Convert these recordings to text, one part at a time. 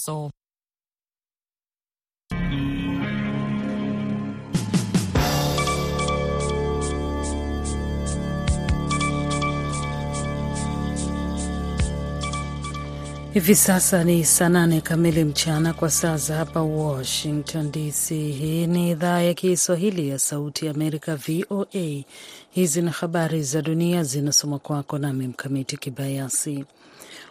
soul. Hivi sasa ni saa nane kamili mchana kwa saa za hapa Washington DC. Hii ni idhaa ya Kiswahili ya Sauti ya Amerika, VOA. Hizi ni habari za dunia zinasoma kwako nami Mkamiti Kibayasi.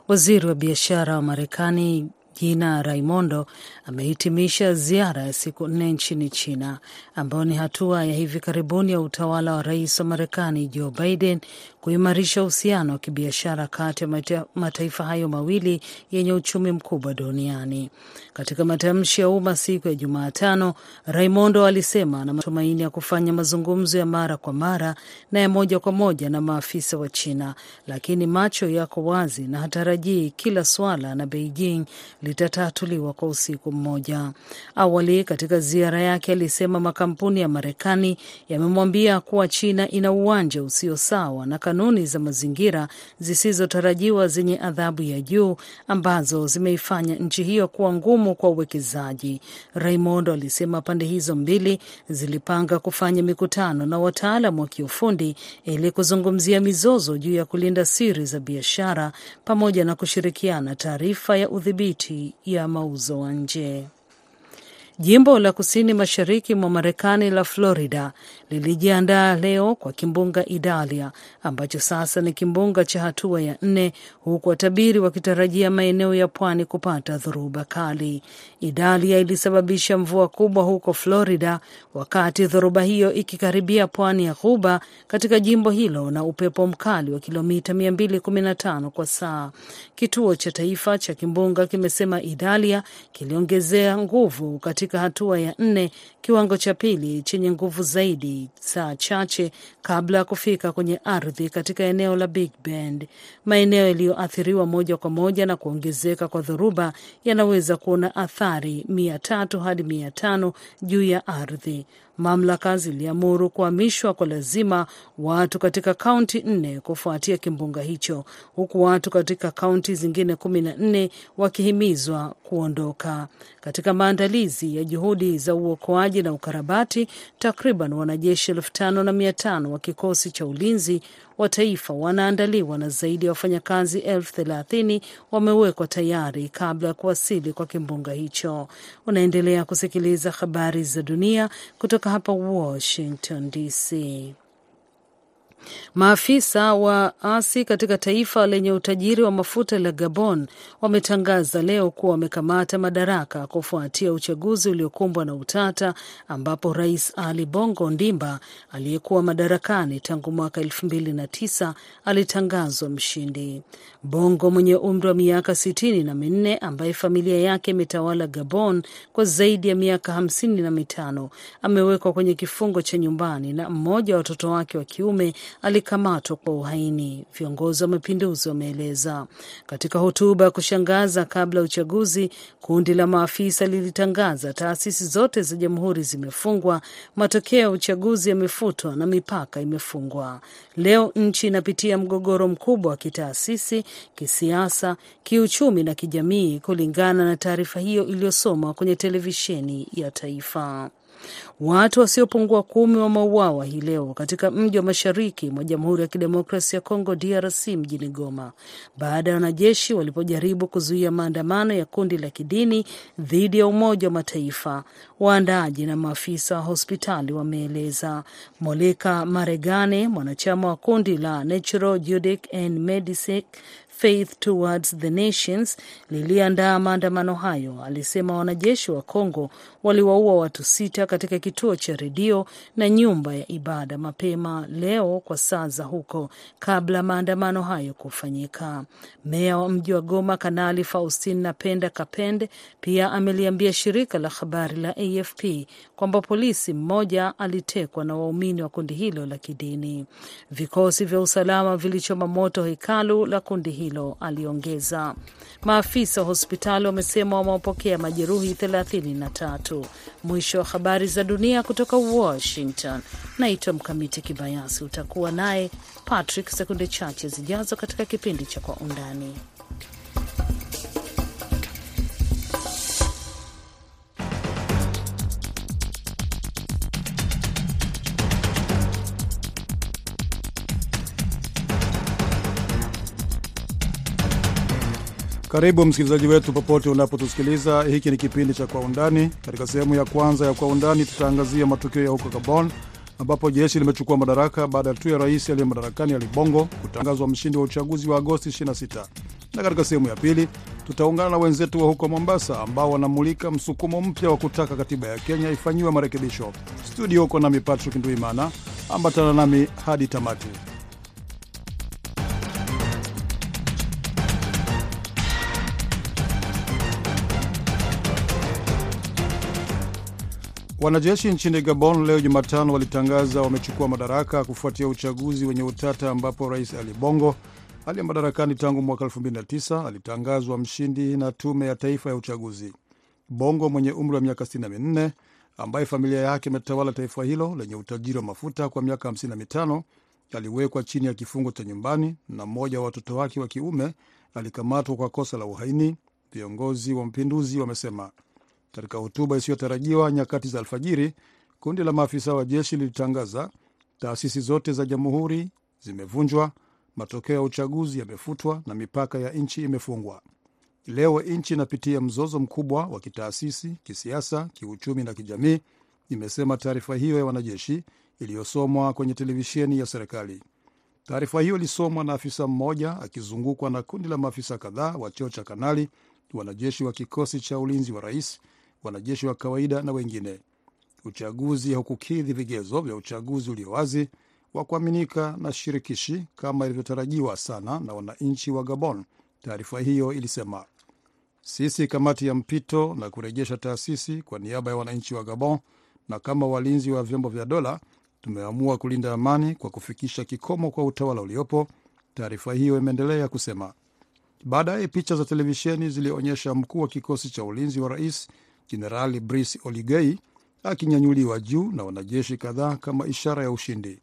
Waziri wa biashara wa Marekani Gina Raimondo amehitimisha ziara ya siku nne nchini China, ambayo ni hatua ya hivi karibuni ya utawala wa rais wa Marekani Joe Biden kuimarisha uhusiano wa kibiashara kati ya mataifa hayo mawili yenye uchumi mkubwa duniani. Katika matamshi ya umma siku ya Jumatano, Raimondo alisema ana matumaini ya kufanya mazungumzo ya mara kwa mara na ya moja kwa moja na maafisa wa China, lakini macho yako wazi na hatarajii kila swala na Beijing litatatuliwa kwa usiku mmoja. Awali katika ziara yake alisema makampuni ya Marekani yamemwambia kuwa China ina uwanja usio sawa na kanuni za mazingira zisizotarajiwa zenye adhabu ya juu ambazo zimeifanya nchi hiyo kuwa ngumu kwa uwekezaji. Raimondo alisema pande hizo mbili zilipanga kufanya mikutano na wataalam wa kiufundi ili kuzungumzia mizozo juu ya kulinda siri za biashara pamoja na kushirikiana taarifa ya udhibiti ya mauzo nje. Jimbo la kusini mashariki mwa Marekani la Florida lilijiandaa leo kwa kimbunga Idalia ambacho sasa ni kimbunga cha hatua ya nne, huku watabiri wakitarajia maeneo ya pwani kupata dhoruba kali. Idalia ilisababisha mvua kubwa huko Florida wakati dhoruba hiyo ikikaribia pwani ya Ghuba katika jimbo hilo na upepo mkali wa kilomita 215 kwa saa. Kituo cha taifa cha kimbunga kimesema Idalia kiliongezea nguvu katika hatua ya nne, kiwango cha pili chenye nguvu zaidi, saa chache kabla ya kufika kwenye ardhi katika eneo la Big Bend. Maeneo yaliyoathiriwa moja kwa moja na kuongezeka kwa dhoruba yanaweza kuona athari mia tatu hadi mia tano juu ya ardhi. Mamlaka ziliamuru kuhamishwa kwa lazima watu katika kaunti nne kufuatia kimbunga hicho, huku watu katika kaunti zingine kumi na nne wakihimizwa kuondoka. Katika maandalizi ya juhudi za uokoaji na ukarabati, takriban wanajeshi elfu tano na mia tano wa kikosi cha ulinzi wa taifa wanaandaliwa na zaidi ya wafanyakazi elfu thelathini wamewekwa tayari kabla ya kuwasili kwa kimbunga hicho. Unaendelea kusikiliza habari za dunia kutoka hapa Washington DC. Maafisa wa asi katika taifa lenye utajiri wa mafuta la Gabon wametangaza leo kuwa wamekamata madaraka kufuatia uchaguzi uliokumbwa na utata ambapo Rais Ali Bongo Ndimba aliyekuwa madarakani tangu mwaka elfu mbili na tisa alitangazwa mshindi. Bongo mwenye umri wa miaka sitini na minne ambaye familia yake imetawala Gabon kwa zaidi ya miaka hamsini na mitano amewekwa kwenye kifungo cha nyumbani na mmoja wa watoto wake wa kiume alikamatwa kwa uhaini, viongozi wa mapinduzi wameeleza. Katika hotuba ya kushangaza kabla ya uchaguzi, kundi la maafisa lilitangaza taasisi zote za jamhuri zimefungwa, matokeo ya uchaguzi yamefutwa na mipaka imefungwa. Leo nchi inapitia mgogoro mkubwa wa kitaasisi, kisiasa, kiuchumi na kijamii, kulingana na taarifa hiyo iliyosomwa kwenye televisheni ya taifa. Watu wasiopungua kumi wameuawa hii leo katika mji wa mashariki mwa Jamhuri ya Kidemokrasia ya Kongo, DRC, mjini Goma, baada ya wanajeshi walipojaribu kuzuia maandamano ya kundi la kidini dhidi ya Umoja wa Mataifa. Waandaaji na maafisa wa hospitali wameeleza. Moleka Maregane, mwanachama wa kundi la Natural Judic and Medicine Faith Towards the Nations liliandaa maandamano hayo, alisema wanajeshi wa Kongo waliwaua watu sita katika kituo cha redio na nyumba ya ibada mapema leo kwa saa za huko, kabla maandamano hayo kufanyika. Meya wa mji wa Goma, Kanali Faustin Napenda Kapende, pia ameliambia shirika la habari la AFP kwamba polisi mmoja alitekwa na waumini wa kundi hilo la kidini. Vikosi vya usalama vilichoma moto hekalu la kundi hilo, aliongeza. Maafisa wa hospitali wamesema wamewapokea majeruhi thelathini na tatu. Mwisho wa habari za dunia kutoka Washington. Naitwa Mkamiti Kibayasi. Utakuwa naye Patrick sekunde chache zijazo katika kipindi cha Kwa Undani. Karibu msikilizaji wetu popote unapotusikiliza. Hiki ni kipindi cha Kwa Undani. Katika sehemu ya kwanza ya Kwa Undani tutaangazia matukio ya huko Gabon ambapo jeshi limechukua madaraka baada tu ya rais aliye madarakani Ali Bongo kutangazwa mshindi wa uchaguzi wa Agosti 26. Na katika sehemu ya pili tutaungana na wenzetu wa huko Mombasa ambao wanamulika msukumo mpya wa kutaka katiba ya Kenya ifanyiwe marekebisho. Studio huko nami Patrick Nduimana, ambatana nami hadi tamati. Wanajeshi nchini Gabon leo Jumatano walitangaza wamechukua madaraka kufuatia uchaguzi wenye utata ambapo rais Ali Bongo aliye madarakani tangu mwaka 2009 alitangazwa mshindi na tume ya taifa ya uchaguzi. Bongo mwenye umri wa miaka 64 ambaye familia yake imetawala taifa hilo lenye utajiri wa mafuta kwa miaka 55 aliwekwa chini ya kifungo cha nyumbani na mmoja wa watoto wake wa kiume alikamatwa kwa kosa la uhaini, viongozi wa mapinduzi wamesema. Katika hotuba isiyotarajiwa nyakati za alfajiri, kundi la maafisa wa jeshi lilitangaza taasisi zote za jamhuri zimevunjwa, matokeo ya uchaguzi yamefutwa na mipaka ya nchi imefungwa. Leo nchi inapitia mzozo mkubwa wa kitaasisi, kisiasa, kiuchumi na kijamii, imesema taarifa hiyo ya wanajeshi iliyosomwa kwenye televisheni ya serikali. Taarifa hiyo ilisomwa na afisa mmoja akizungukwa na kundi la maafisa kadhaa wa cheo cha kanali, wanajeshi wa kikosi cha ulinzi wa rais, wanajeshi wa kawaida na wengine. Uchaguzi haukukidhi vigezo vya uchaguzi ulio wazi wa kuaminika na shirikishi kama ilivyotarajiwa sana na wananchi wa Gabon, taarifa hiyo ilisema. Sisi kamati ya mpito na kurejesha taasisi kwa niaba ya wananchi wa Gabon na kama walinzi wa vyombo vya dola tumeamua kulinda amani kwa kufikisha kikomo kwa utawala uliopo, taarifa hiyo imeendelea kusema. Baadaye picha za televisheni zilionyesha mkuu wa kikosi cha ulinzi wa rais Jenerali Brice Oligei akinyanyuliwa juu na wanajeshi kadhaa kama ishara ya ushindi.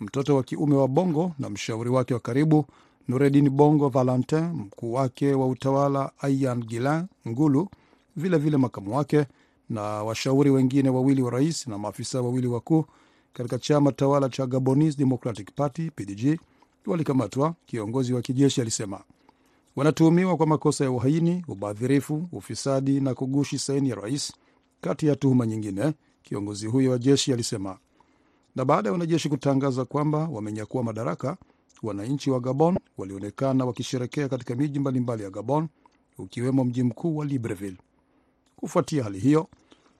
Mtoto wa kiume wa Bongo na mshauri wake wa karibu Nureddin Bongo Valentin, mkuu wake wa utawala Ayan Gilan Ngulu, vilevile vile makamu wake na washauri wengine wawili wa rais na maafisa wawili wakuu katika chama tawala cha Gabonese Democratic Party PDG walikamatwa, kiongozi wa kijeshi alisema. Wanatuhumiwa kwa makosa ya uhaini, ubadhirifu, ufisadi na kugushi saini ya rais, kati ya tuhuma nyingine, kiongozi huyo wa jeshi alisema. Na baada ya wanajeshi kutangaza kwamba wamenyakua madaraka, wananchi wa Gabon walionekana wakisherekea katika miji mbalimbali ya Gabon, ukiwemo mji mkuu wa Libreville. Kufuatia hali hiyo,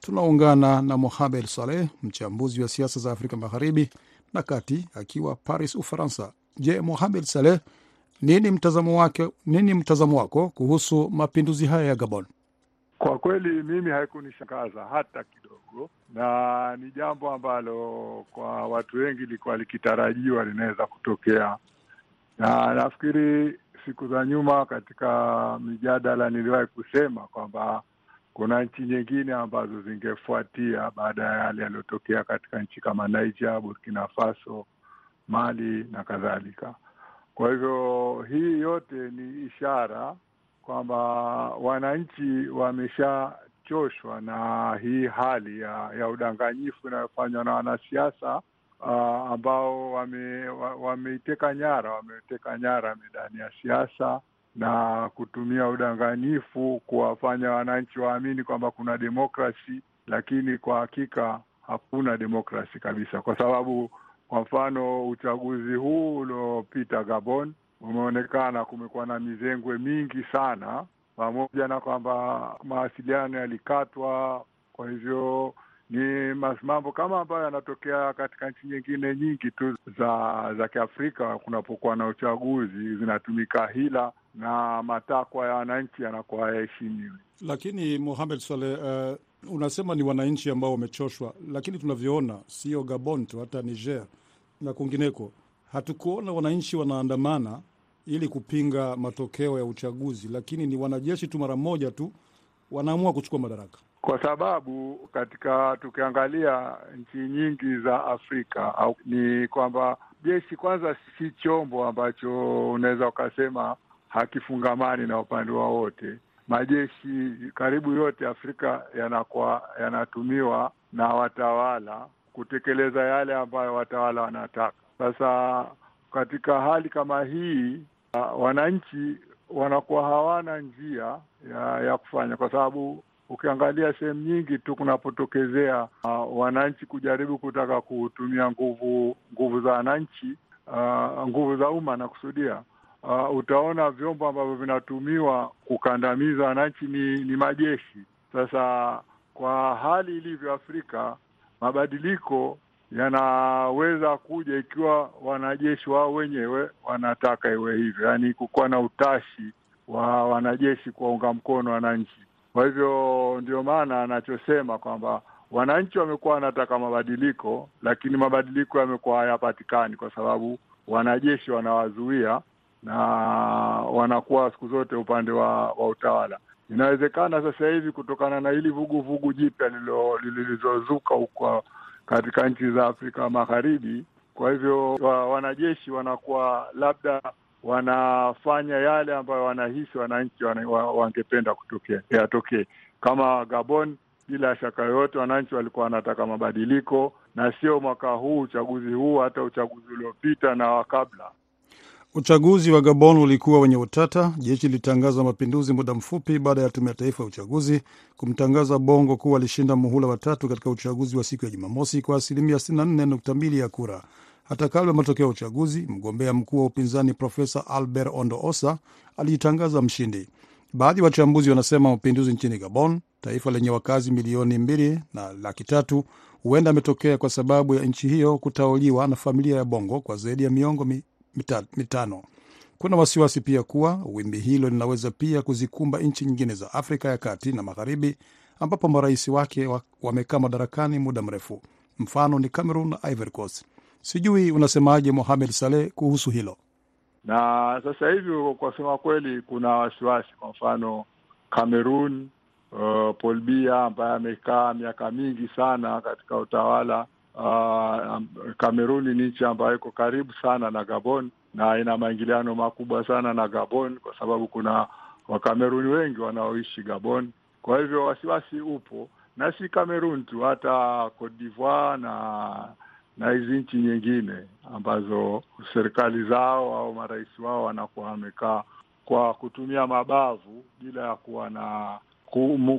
tunaungana na Mohamed Saleh, mchambuzi wa siasa za Afrika Magharibi na Kati, akiwa Paris, Ufaransa. Je, Mohamed Saleh, nini mtazamo wake, nini mtazamo wako kuhusu mapinduzi haya ya Gabon? Kwa kweli mimi haikunishangaza hata kidogo, na ni jambo ambalo kwa watu wengi likuwa likitarajiwa linaweza kutokea, na nafikiri siku za nyuma katika mijadala niliwahi kusema kwamba kuna nchi nyingine ambazo zingefuatia baada ya yale yaliyotokea katika nchi kama Niger, Burkina Faso, Mali na kadhalika. Kwa hivyo hii yote ni ishara kwamba wananchi wameshachoshwa na hii hali ya, ya udanganyifu inayofanywa na wanasiasa uh, ambao wameiteka wame nyara wameteka nyara medani ya siasa na kutumia udanganyifu kuwafanya wananchi waamini kwamba kuna demokrasi, lakini kwa hakika hakuna demokrasi kabisa, kwa sababu kwa mfano uchaguzi huu uliopita Gabon umeonekana kumekuwa na mizengwe mingi sana, pamoja na kwamba mawasiliano yalikatwa. Kwa hivyo ni mambo kama ambayo yanatokea katika nchi nyingine nyingi tu za za Kiafrika. Kunapokuwa na uchaguzi, zinatumika hila na matakwa ya wananchi yanakuwa hayaheshimiwi. Lakini Mohamed Saleh, uh, unasema ni wananchi ambao wamechoshwa, lakini tunavyoona sio Gabon tu, hata Niger na kwingineko hatukuona wananchi wanaandamana ili kupinga matokeo ya uchaguzi, lakini ni wanajeshi tu mara moja tu wanaamua kuchukua madaraka, kwa sababu katika tukiangalia nchi nyingi za Afrika au ni kwamba jeshi kwanza si chombo ambacho unaweza ukasema hakifungamani na upande wowote. Majeshi karibu yote Afrika yanakuwa yanatumiwa na watawala kutekeleza yale ambayo watawala wanataka. Sasa katika hali kama hii uh, wananchi wanakuwa hawana njia ya, ya kufanya, kwa sababu ukiangalia sehemu nyingi tu kunapotokezea uh, wananchi kujaribu kutaka kutumia nguvu nguvu za wananchi uh, nguvu za umma nakusudia, uh, utaona vyombo ambavyo vinatumiwa kukandamiza wananchi ni, ni majeshi. Sasa kwa hali ilivyo Afrika, mabadiliko yanaweza kuja ikiwa wanajeshi wao wenyewe wanataka iwe hivyo, yaani kukuwa na utashi wa wanajeshi kuwaunga mkono wananchi. Kwa hivyo ndio maana anachosema kwamba wananchi wamekuwa wanataka mabadiliko, lakini mabadiliko yamekuwa hayapatikani kwa sababu wanajeshi wanawazuia na wanakuwa siku zote upande wa, wa utawala. Inawezekana sasa hivi kutokana na hili vuguvugu jipya lililozuka huko katika nchi za Afrika Magharibi, kwa hivyo wa, wanajeshi wanakuwa labda wanafanya yale ambayo wanahisi wananchi wana, wa, wangependa kutokea yatokee. Kama Gabon, bila shaka yoyote wananchi walikuwa wanataka mabadiliko, na sio mwaka huu uchaguzi huu, hata uchaguzi uliopita na wa kabla. Uchaguzi wa Gabon ulikuwa wenye utata. Jeshi lilitangaza mapinduzi muda mfupi baada ya tume ya taifa ya uchaguzi kumtangaza Bongo kuwa alishinda muhula wa tatu katika uchaguzi wa siku ya Jumamosi kwa asilimia 64.2 ya kura. Hata kabla matokeo ya uchaguzi, mgombea mkuu wa upinzani Profesa Albert Ondo Osa alijitangaza mshindi. Baadhi ya wachambuzi wanasema mapinduzi nchini Gabon, taifa lenye wakazi milioni mbili na laki tatu, huenda ametokea kwa sababu ya nchi hiyo kutawaliwa na familia ya Bongo kwa zaidi ya miongo mi, mitano. Kuna wasiwasi pia kuwa wimbi hilo linaweza pia kuzikumba nchi nyingine za Afrika ya kati na magharibi, ambapo marais wake wamekaa madarakani muda mrefu. Mfano ni Cameroon na Ivory Coast. Sijui unasemaje Mohamed Saleh kuhusu hilo? Na sasa hivi kwa kusema kweli, kuna wasiwasi. Kwa mfano Cameroon, uh, Paul ambaye amekaa miaka mingi sana katika utawala uh, Cameroon ni nchi ambayo iko karibu sana na Gabon na ina maingiliano makubwa sana na Gabon kwa sababu kuna Wakameruni wengi wanaoishi Gabon. Kwa hivyo wasiwasi upo, na si Cameroon tu, hata Cote d'Ivoire na na hizi nchi nyingine ambazo serikali zao au marais wao wanakuwa wamekaa kwa kutumia mabavu bila ya kuwa na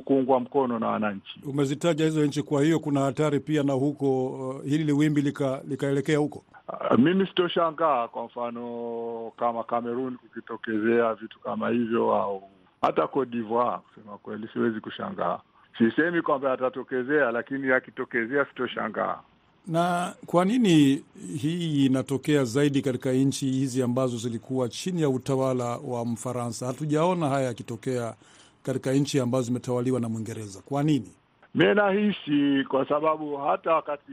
kuungwa mkono na wananchi. Umezitaja hizo nchi, kwa hiyo kuna hatari pia na huko, uh, hili liwimbi likaelekea lika huko. Uh, mimi sitoshangaa kwa mfano kama Cameroon kukitokezea vitu kama hivyo, au hata Cote d'Ivoire. Kusema kweli, siwezi kushangaa. Sisemi kwamba yatatokezea, lakini yakitokezea sitoshangaa. Na kwa nini hii inatokea zaidi katika nchi hizi ambazo zilikuwa chini ya utawala wa Mfaransa? Hatujaona haya yakitokea katika nchi ambazo zimetawaliwa na Mwingereza. Kwa nini? Mi nahisi kwa sababu hata wakati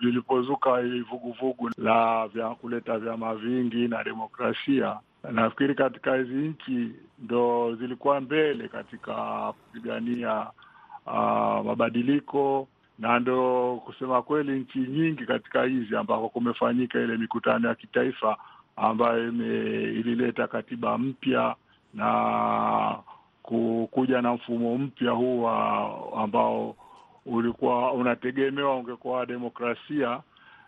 lilipozuka hili vuguvugu la vya kuleta vyama vingi na demokrasia, nafikiri katika hizi nchi ndo zilikuwa mbele katika kupigania uh, mabadiliko na ndo kusema kweli, nchi nyingi katika hizi ambako kumefanyika ile mikutano ya kitaifa ambayo ilileta katiba mpya na kuja na mfumo mpya huu ambao ulikuwa unategemewa ungekuwa wa demokrasia,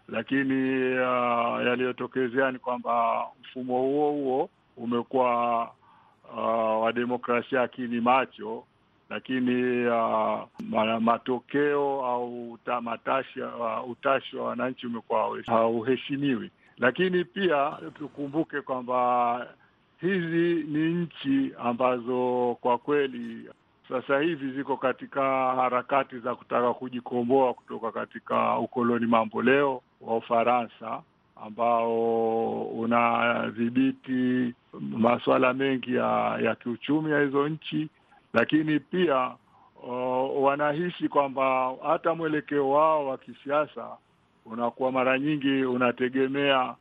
lakini uh, yaliyotokezea ni kwamba mfumo huo huo umekuwa uh, wa demokrasia akini macho lakini uh, matokeo au uh, utashi wa wananchi umekuwa hauheshimiwi. Lakini pia tukumbuke kwamba hizi ni nchi ambazo kwa kweli sasa hivi ziko katika harakati za kutaka kujikomboa kutoka katika ukoloni mambo leo wa Ufaransa ambao unadhibiti masuala mengi ya, ya kiuchumi ya hizo nchi. Lakini pia uh, wanahisi kwamba hata mwelekeo wao wa kisiasa unakuwa mara nyingi unategemea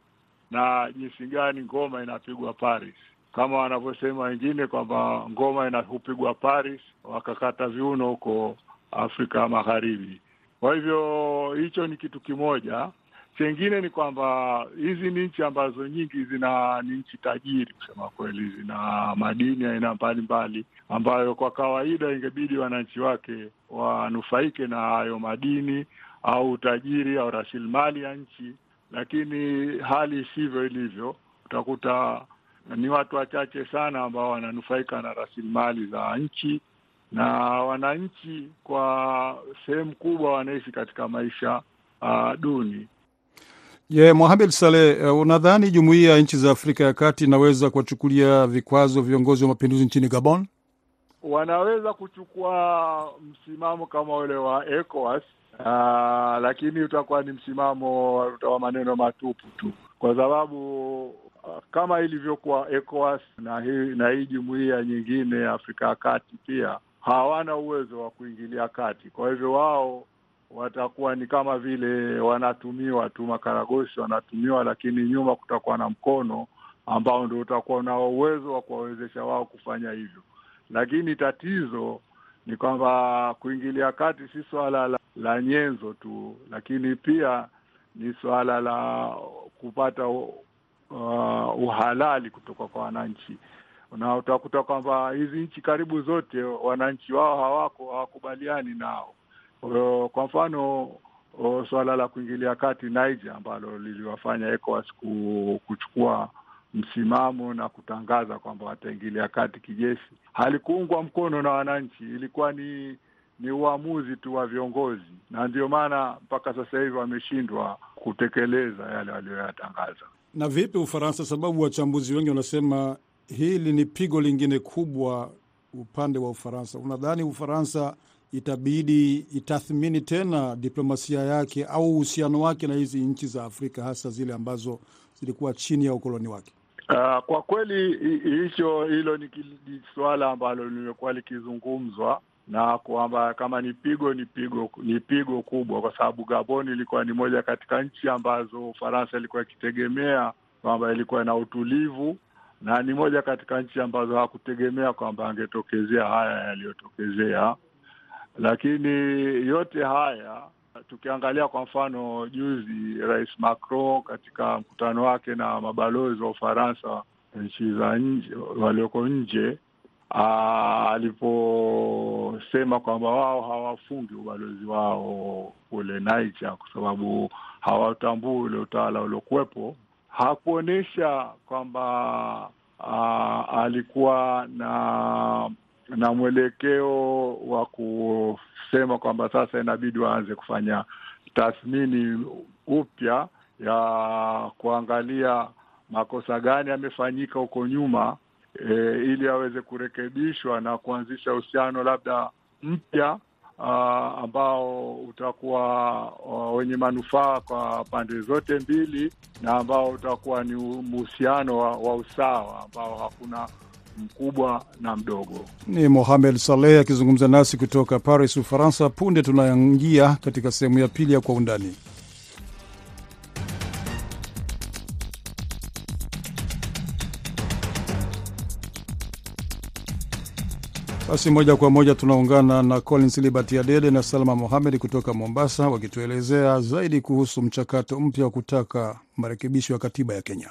na jinsi gani ngoma inapigwa Paris, kama wanavyosema wengine kwamba ngoma inahupigwa Paris, wakakata viuno huko Afrika Magharibi. Kwa hivyo hicho ni kitu kimoja. Chengine ni kwamba hizi ni nchi ambazo nyingi zina ni nchi tajiri, kusema kweli, zina madini aina mbalimbali ambayo kwa kawaida ingebidi wananchi wake wanufaike na hayo madini au utajiri au rasilimali ya nchi, lakini hali isivyo ilivyo. Utakuta ni watu wachache sana ambao wananufaika na rasilimali za nchi, na wananchi kwa sehemu kubwa wanaishi katika maisha uh, duni. Je, yeah, Mohamed Saleh, uh, unadhani jumuiya ya nchi za Afrika ya Kati inaweza kuwachukulia vikwazo viongozi wa mapinduzi nchini Gabon? Wanaweza kuchukua msimamo kama ule wa ECOWAS, uh, lakini utakuwa ni msimamo wa maneno matupu tu, kwa sababu kama ilivyokuwa ECOWAS na hii na hii jumuiya nyingine ya Afrika ya Kati pia hawana uwezo wa kuingilia kati. Kwa hivyo wao watakuwa ni kama vile wanatumiwa tu, makaragosi wanatumiwa, lakini nyuma kutakuwa na mkono ambao ndio utakuwa unao uwezo wa kuwawezesha wao kufanya hivyo. Lakini tatizo ni kwamba kuingilia kati si suala la, la nyenzo tu, lakini pia ni suala la kupata uh, uhalali kutoka kwa wananchi na utakuta kwamba hizi nchi karibu zote wananchi wao hawako hawakubaliani nao. Kwa mfano suala la kuingilia kati Niger ambalo liliwafanya ECOWAS kuchukua msimamo na kutangaza kwamba wataingilia kati kijeshi, halikuungwa mkono na wananchi, ilikuwa ni ni uamuzi tu wa viongozi, na ndio maana mpaka sasa hivi wameshindwa kutekeleza yale waliyoyatangaza. Na vipi Ufaransa? Sababu wachambuzi wengi wanasema hili ni pigo lingine kubwa upande wa Ufaransa. Unadhani Ufaransa itabidi itathmini tena diplomasia yake au uhusiano wake na hizi nchi za Afrika, hasa zile ambazo zilikuwa chini ya ukoloni wake? Uh, kwa kweli hicho hilo ni suala ambalo limekuwa likizungumzwa na kwamba kama ni pigo ni pigo ni pigo kubwa, kwa sababu Gabon ilikuwa ni moja katika nchi ambazo Ufaransa ilikuwa ikitegemea kwamba ilikuwa na utulivu na ni moja katika nchi ambazo hakutegemea kwamba angetokezea haya yaliyotokezea. Lakini yote haya tukiangalia, kwa mfano, juzi Rais Macron katika mkutano wake na mabalozi wa Ufaransa nchi za nje walioko nje, aliposema kwamba wao hawafungi ubalozi wao kule Niger kwa sababu hawatambui ule utawala uliokuwepo hakuonyesha kwamba uh, alikuwa na na mwelekeo wa kusema kwamba sasa inabidi waanze kufanya tathmini upya ya kuangalia makosa gani yamefanyika huko nyuma, e, ili aweze kurekebishwa na kuanzisha uhusiano labda mpya ambao utakuwa wenye manufaa kwa pande zote mbili na ambao utakuwa ni uhusiano wa, wa usawa ambao hakuna mkubwa na mdogo. Ni Mohamed Saleh akizungumza nasi kutoka Paris, Ufaransa. Punde tunaingia katika sehemu ya pili ya Kwa Undani. Basi moja kwa moja tunaungana na Collins Liberty Adede na Salma Mohamed kutoka Mombasa, wakituelezea zaidi kuhusu mchakato mpya wa kutaka marekebisho ya katiba ya Kenya.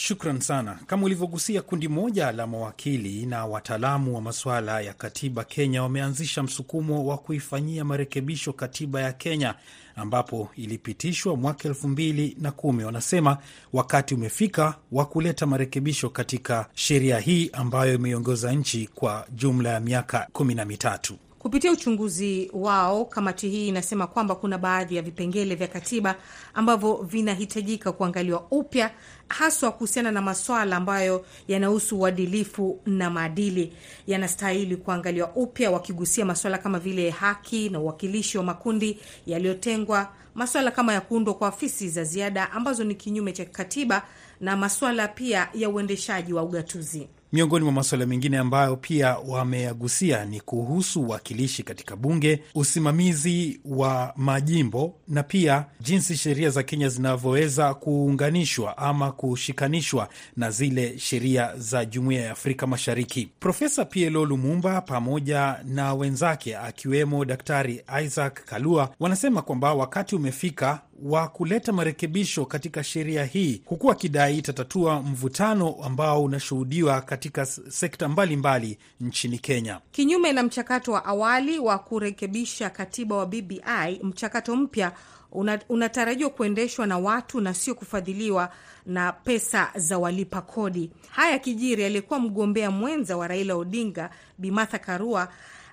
Shukran sana. Kama ulivyogusia, kundi moja la mawakili na wataalamu wa masuala ya katiba Kenya wameanzisha msukumo wa kuifanyia marekebisho katiba ya Kenya ambapo ilipitishwa mwaka elfu mbili na kumi. Wanasema wakati umefika wa kuleta marekebisho katika sheria hii ambayo imeiongoza nchi kwa jumla ya miaka kumi na mitatu. Kupitia uchunguzi wao, kamati hii inasema kwamba kuna baadhi ya vipengele vya katiba ambavyo vinahitajika kuangaliwa upya, haswa kuhusiana na maswala ambayo yanahusu uadilifu na maadili, yanastahili kuangaliwa upya, wakigusia maswala kama vile haki na uwakilishi wa makundi yaliyotengwa, maswala kama ya kuundwa kwa afisi za ziada ambazo ni kinyume cha katiba, na maswala pia ya uendeshaji wa ugatuzi. Miongoni mwa masuala mengine ambayo pia wameyagusia ni kuhusu uwakilishi katika bunge, usimamizi wa majimbo na pia jinsi sheria za Kenya zinavyoweza kuunganishwa ama kushikanishwa na zile sheria za Jumuiya ya Afrika Mashariki. Profesa PLO Lumumba pamoja na wenzake akiwemo Daktari Isaac Kalua wanasema kwamba wakati umefika wa kuleta marekebisho katika sheria hii, huku akidai itatatua mvutano ambao unashuhudiwa katika sekta mbalimbali mbali nchini Kenya. Kinyume na mchakato wa awali wa kurekebisha katiba wa BBI, mchakato mpya una, unatarajiwa kuendeshwa na watu na sio kufadhiliwa na pesa za walipa kodi. Haya kijiri, aliyekuwa mgombea mwenza wa Raila Odinga Bi Karua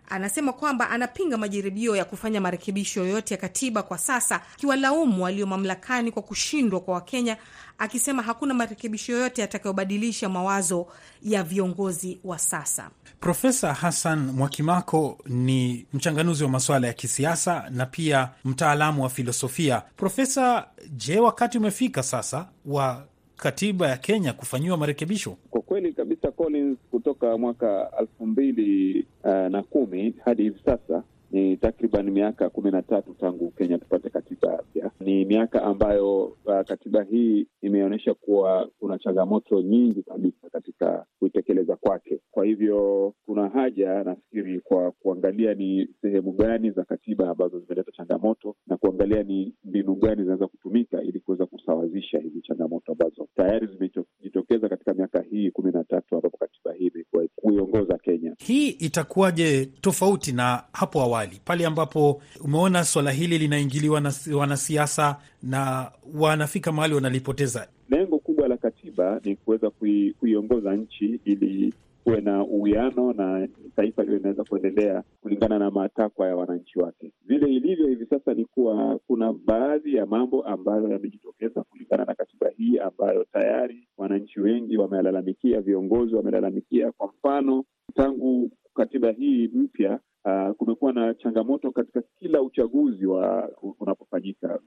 anasema kwamba anapinga majaribio ya kufanya marekebisho yoyote ya katiba kwa sasa, akiwalaumu walio mamlakani kwa kushindwa kwa Wakenya, akisema hakuna marekebisho yoyote yatakayobadilisha mawazo ya viongozi wa sasa. Profesa Hassan Mwakimako ni mchanganuzi wa masuala ya kisiasa na pia mtaalamu wa filosofia. Profesa, je, wakati umefika sasa wa katiba ya Kenya kufanyiwa marekebisho? Kwa kweli kabisa, Collins, kutoka mwaka elfu mbili uh, na kumi hadi hivi sasa ni takriban miaka kumi na tatu tangu Kenya tupate katiba mpya. Ni miaka ambayo uh, katiba hii imeonyesha kuwa kuna changamoto nyingi kabisa katika kuitekeleza kwake. Kwa hivyo kuna haja nafikiri kwa kuangalia ni sehemu gani za katiba ambazo zimeleta changamoto na kuangalia ni mbinu gani zinaweza kutumika ili kuweza kusawazisha hizi changamoto ambazo tayari zimejitokeza katika miaka hii kumi na tatu ambapo katiba hii imekuwa kuiongoza Kenya. Hii itakuwaje tofauti na hapo awali pale ambapo umeona swala hili linaingiliwa na wanasiasa na wanafika mahali wanalipoteza? Lengo kubwa la katiba ni kuweza kui, kuiongoza nchi ili kuwe na uwiano na taifa liyo inaweza kuendelea kulingana na matakwa ya wananchi wake. Vile ilivyo hivi sasa ni kuwa kuna baadhi ya mambo ambayo yamejitokeza kulingana na katiba hii ambayo tayari wananchi wengi wamelalamikia, viongozi wamelalamikia. Kwa mfano, tangu katiba hii mpya Uh, kumekuwa na changamoto katika kila uchaguzi wa unapofanyika,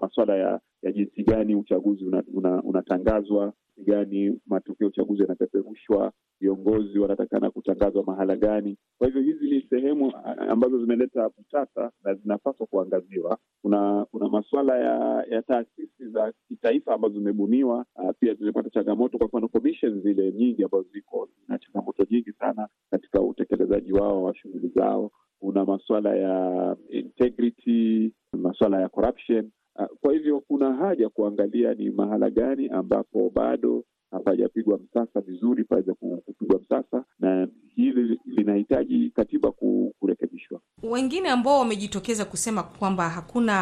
maswala ya, ya jinsi gani uchaguzi unatangazwa, una, una gani matokeo ya uchaguzi yanapeperushwa, viongozi wanatakana kutangazwa mahala gani. Kwa hivyo hizi ni sehemu ambazo zimeleta utata na zinapaswa kuangaziwa. Kuna kuna masuala ya, ya taasisi za kitaifa ambazo zimebuniwa, pia zimepata changamoto. Kwa mfano commission zile nyingi ambazo ziko zina changamoto nyingi sana katika utekelezaji wao wa shughuli zao. Kuna masuala ya integrity, masuala ya corruption. Kwa hivyo kuna haja kuangalia ni mahala gani ambapo bado hapajapigwa msasa vizuri, paweze kupigwa msasa, na hili linahitaji katiba kurekebishwa. Wengine ambao wamejitokeza kusema kwamba hakuna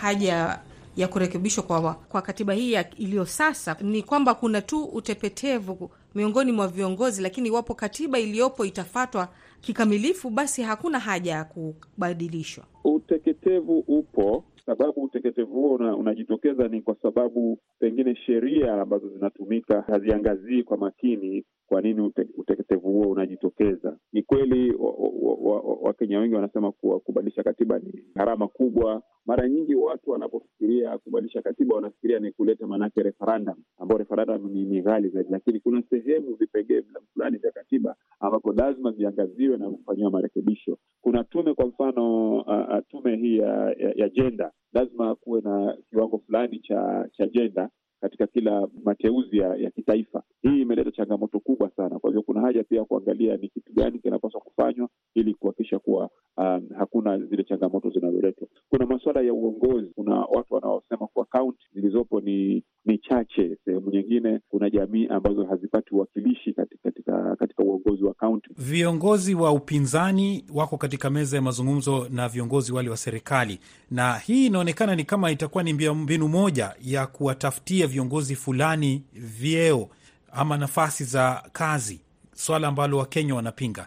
haja ya kurekebishwa kwa, kwa katiba hii iliyo sasa ni kwamba kuna tu utepetevu miongoni mwa viongozi, lakini iwapo katiba iliyopo itafatwa kikamilifu, basi hakuna haja ya kubadilishwa. Uteketevu upo, sababu uteketevu huo una, unajitokeza ni kwa sababu pengine sheria ambazo zinatumika haziangazii kwa makini kwa nini uteketevu huo unajitokeza. Ni kweli Wakenya wa, wa, wa wengi wanasema kuwa kubadilisha katiba ni gharama kubwa. Mara nyingi watu wanapofikiria kubadilisha katiba wanafikiria ni kuleta maanake referendum, ambao referendum ni, ni ghali zaidi, lakini kuna sehemu vipengee fulani vya katiba ambapo lazima viangaziwe na kufanyiwa marekebisho. Kuna tume kwa mfano uh, tume hii ya, ya, ya jenda, lazima kuwe na kiwango fulani cha cha jenda katika kila mateuzi ya, ya kitaifa. Hii imeleta changamoto kubwa sana. Kwa hivyo kuna haja pia ya kuangalia ni kitu gani kinapaswa kufanywa ili kuhakikisha kuwa um, hakuna zile changamoto zinazoletwa. Kuna masuala ya uongozi. Kuna watu wanaosema kuwa kaunti zilizopo ni ni chache. Sehemu nyingine kuna jamii ambazo hazipati uwakilishi kaunti. Viongozi wa upinzani wako katika meza ya mazungumzo na viongozi wale wa serikali, na hii inaonekana ni kama itakuwa ni mbinu moja ya kuwatafutia viongozi fulani vyeo ama nafasi za kazi, swala ambalo Wakenya wanapinga.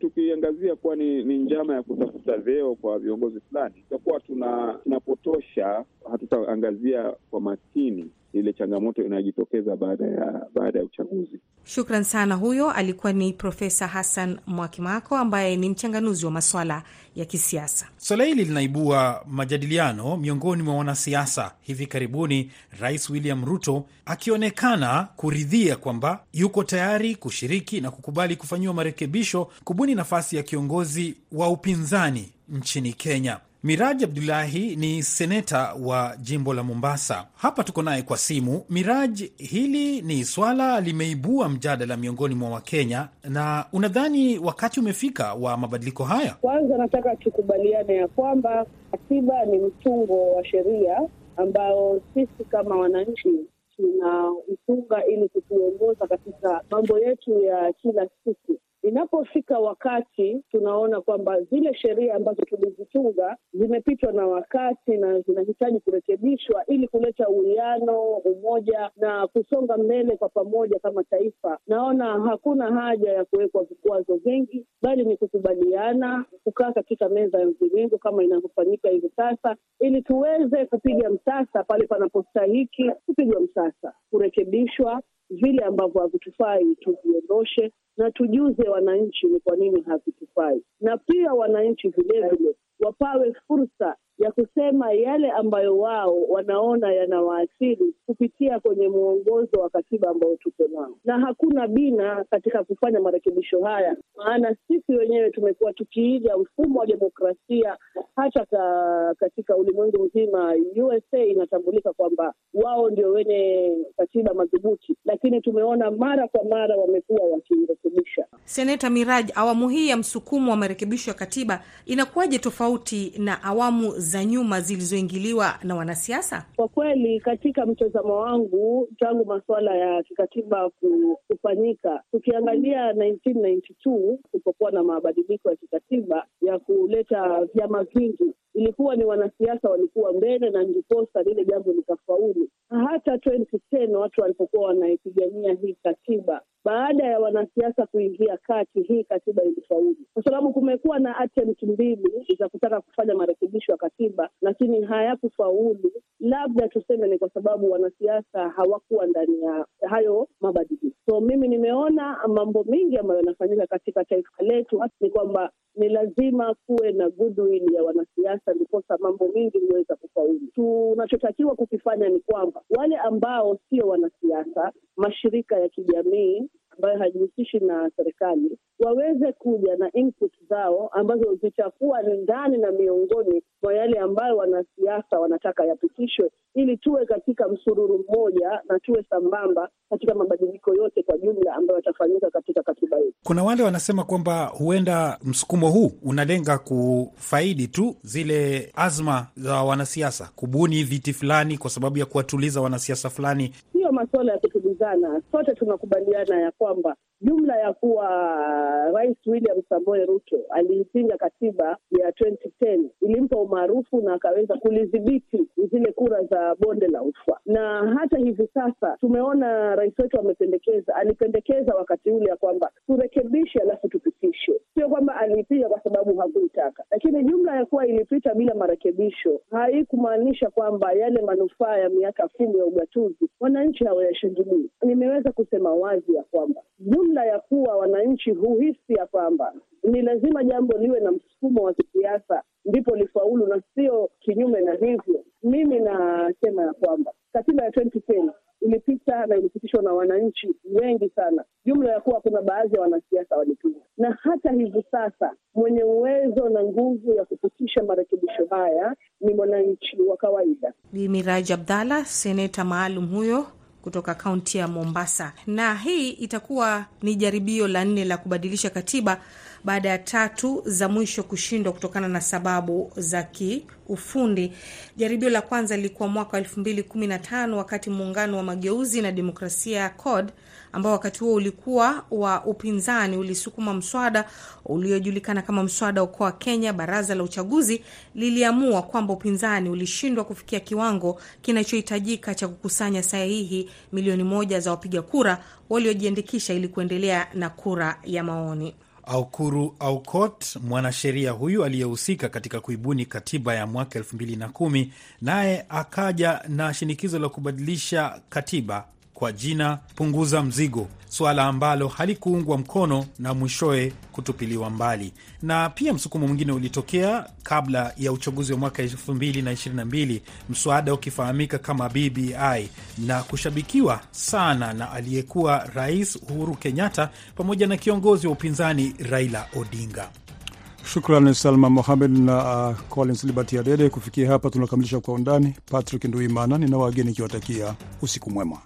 Tukiangazia kuwa ni, ni njama ya kutafuta vyeo kwa viongozi fulani, tutakuwa tuna tunapotosha, hatutaangazia kwa makini ile changamoto inayojitokeza baada ya baada ya uchaguzi. Shukran sana. Huyo alikuwa ni Profesa Hassan Mwakimako ambaye ni mchanganuzi wa maswala ya kisiasa. Swala hili linaibua majadiliano miongoni mwa wanasiasa. Hivi karibuni Rais William Ruto akionekana kuridhia kwamba yuko tayari kushiriki na kukubali kufanyiwa marekebisho kubuni nafasi ya kiongozi wa upinzani nchini Kenya. Miraji Abdulahi ni seneta wa jimbo la Mombasa. Hapa tuko naye kwa simu. Miraj, hili ni swala limeibua mjadala miongoni mwa Wakenya, na unadhani wakati umefika wa mabadiliko haya? Kwanza nataka tukubaliane ya kwamba katiba ni mtungo wa sheria ambao sisi kama wananchi tunautunga ili kutuongoza katika mambo yetu ya kila siku inapofika wakati tunaona kwamba zile sheria ambazo tulizitunga zimepitwa na wakati na zinahitaji kurekebishwa ili kuleta uwiano, umoja na kusonga mbele kwa pamoja kama taifa, naona hakuna haja ya kuwekwa vikwazo vingi, bali ni kukubaliana, kukaa katika meza ya mviringo kama inavyofanyika hivi sasa, ili tuweze kupiga msasa pale panapostahiki kupigwa msasa, kurekebishwa vile ambavyo havitufai tuviondoshe, na tujuze wananchi ni kwa nini havitufai, na pia wananchi vilevile wapawe fursa ya kusema yale ambayo wao wanaona yanawaathiri kupitia kwenye mwongozo wa katiba ambao tuko nao, na hakuna bina katika kufanya marekebisho haya, maana sisi wenyewe tumekuwa tukiiga mfumo wa demokrasia hata ka, katika ulimwengu mzima. USA inatambulika kwamba wao ndio wenye katiba madhubuti, lakini tumeona mara kwa mara wamekuwa wakirekebisha. Seneta Miraj, awamu hii ya msukumo wa marekebisho ya katiba inakuwaje tofauti na awamu za nyuma zilizoingiliwa na wanasiasa? Kwa kweli, katika mtazamo wangu, tangu masuala ya kikatiba kufanyika, tukiangalia 1992 kulipokuwa na mabadiliko ya kikatiba ya kuleta vyama vingi, ilikuwa ni wanasiasa walikuwa mbele, na ndiposa lile jambo likafaulu. Hata 2010 watu walipokuwa wanaipigania hii katiba baada ya wanasiasa kuingia kati, hii katiba ilifaulu, kwa sababu kumekuwa na attempt mbili za kutaka kufanya marekebisho ya katiba, lakini hayakufaulu. Labda tuseme ni kwa sababu wanasiasa hawakuwa ndani ya hayo mabadiliko. So mimi nimeona mambo mengi ambayo yanafanyika katika taifa letu ni kwamba ni lazima kuwe na goodwill ya wanasiasa, ndiposa mambo mengi huweza kufaulu. Tunachotakiwa kukifanya ni kwamba wale ambao sio wanasiasa, mashirika ya kijamii ambayo hajihusishi na serikali waweze kuja na input zao ambazo zitakuwa ni ndani na miongoni mwa yale ambayo wanasiasa wanataka yapitishwe, ili tuwe katika msururu mmoja na tuwe sambamba katika mabadiliko yote kwa jumla ambayo yatafanyika katika katiba hii. Kuna wale wanasema kwamba huenda msukumo huu unalenga kufaidi tu zile azma za wanasiasa, kubuni viti fulani kwa sababu ya kuwatuliza wanasiasa fulani. Siyo masuala ya kutulizana, sote tunakubaliana ya kwamba jumla ya kuwa Rais William Samoei Ruto aliipinga katiba ya 2010 ilimpa umaarufu na akaweza kulidhibiti zile kura za bonde la ufa, na hata hivi sasa tumeona rais wetu amependekeza, alipendekeza wakati ule ya kwamba turekebishe, alafu tupitishe. Sio kwamba aliipiga kwa sababu hakuitaka, lakini jumla ya kuwa ilipita bila marekebisho haikumaanisha kwamba yale manufaa ya miaka kumi ya ugatuzi wananchi hawayashangilii. Nimeweza kusema wazi ya kwamba jumla ya kuwa wananchi huhisi ya kwamba ni lazima jambo liwe na msukumo wa kisiasa ndipo lifaulu na sio kinyume na hivyo. Mimi nasema ya kwamba katiba ya 2010 ilipita na ilipitishwa na wananchi wengi sana, jumla ya kuwa kuna baadhi ya wanasiasa walipinga, na hata hivi sasa mwenye uwezo na nguvu ya kupitisha marekebisho haya ni mwananchi wa kawaida. Bi Miraji Abdalla, seneta maalum huyo kutoka kaunti ya Mombasa. Na hii itakuwa ni jaribio la nne la kubadilisha katiba baada ya tatu za mwisho kushindwa kutokana na sababu za kiufundi. Jaribio la kwanza lilikuwa mwaka wa elfu mbili kumi na tano wakati muungano wa mageuzi na demokrasia ya CORD ambao wakati huo ulikuwa wa upinzani ulisukuma mswada uliojulikana kama mswada Okoa Kenya. Baraza la uchaguzi liliamua kwamba upinzani ulishindwa kufikia kiwango kinachohitajika cha kukusanya sahihi milioni moja za wapiga kura waliojiandikisha ili kuendelea na kura ya maoni. Aukuru Aukot, mwanasheria huyu aliyehusika katika kuibuni katiba ya mwaka elfu mbili na kumi, naye akaja na shinikizo la kubadilisha katiba kwa jina punguza mzigo, suala ambalo halikuungwa mkono na mwishowe kutupiliwa mbali. Na pia msukumo mwingine ulitokea kabla ya uchaguzi wa mwaka 2022, mswada ukifahamika kama BBI na kushabikiwa sana na aliyekuwa Rais Uhuru Kenyatta pamoja na kiongozi wa upinzani Raila Odinga. Shukrani Salma Mohamed na uh, Collins Liberty Adede. Kufikia hapa tunakamilisha Kwa Undani. Patrick Nduimana nina wageni ikiwatakia usiku mwema.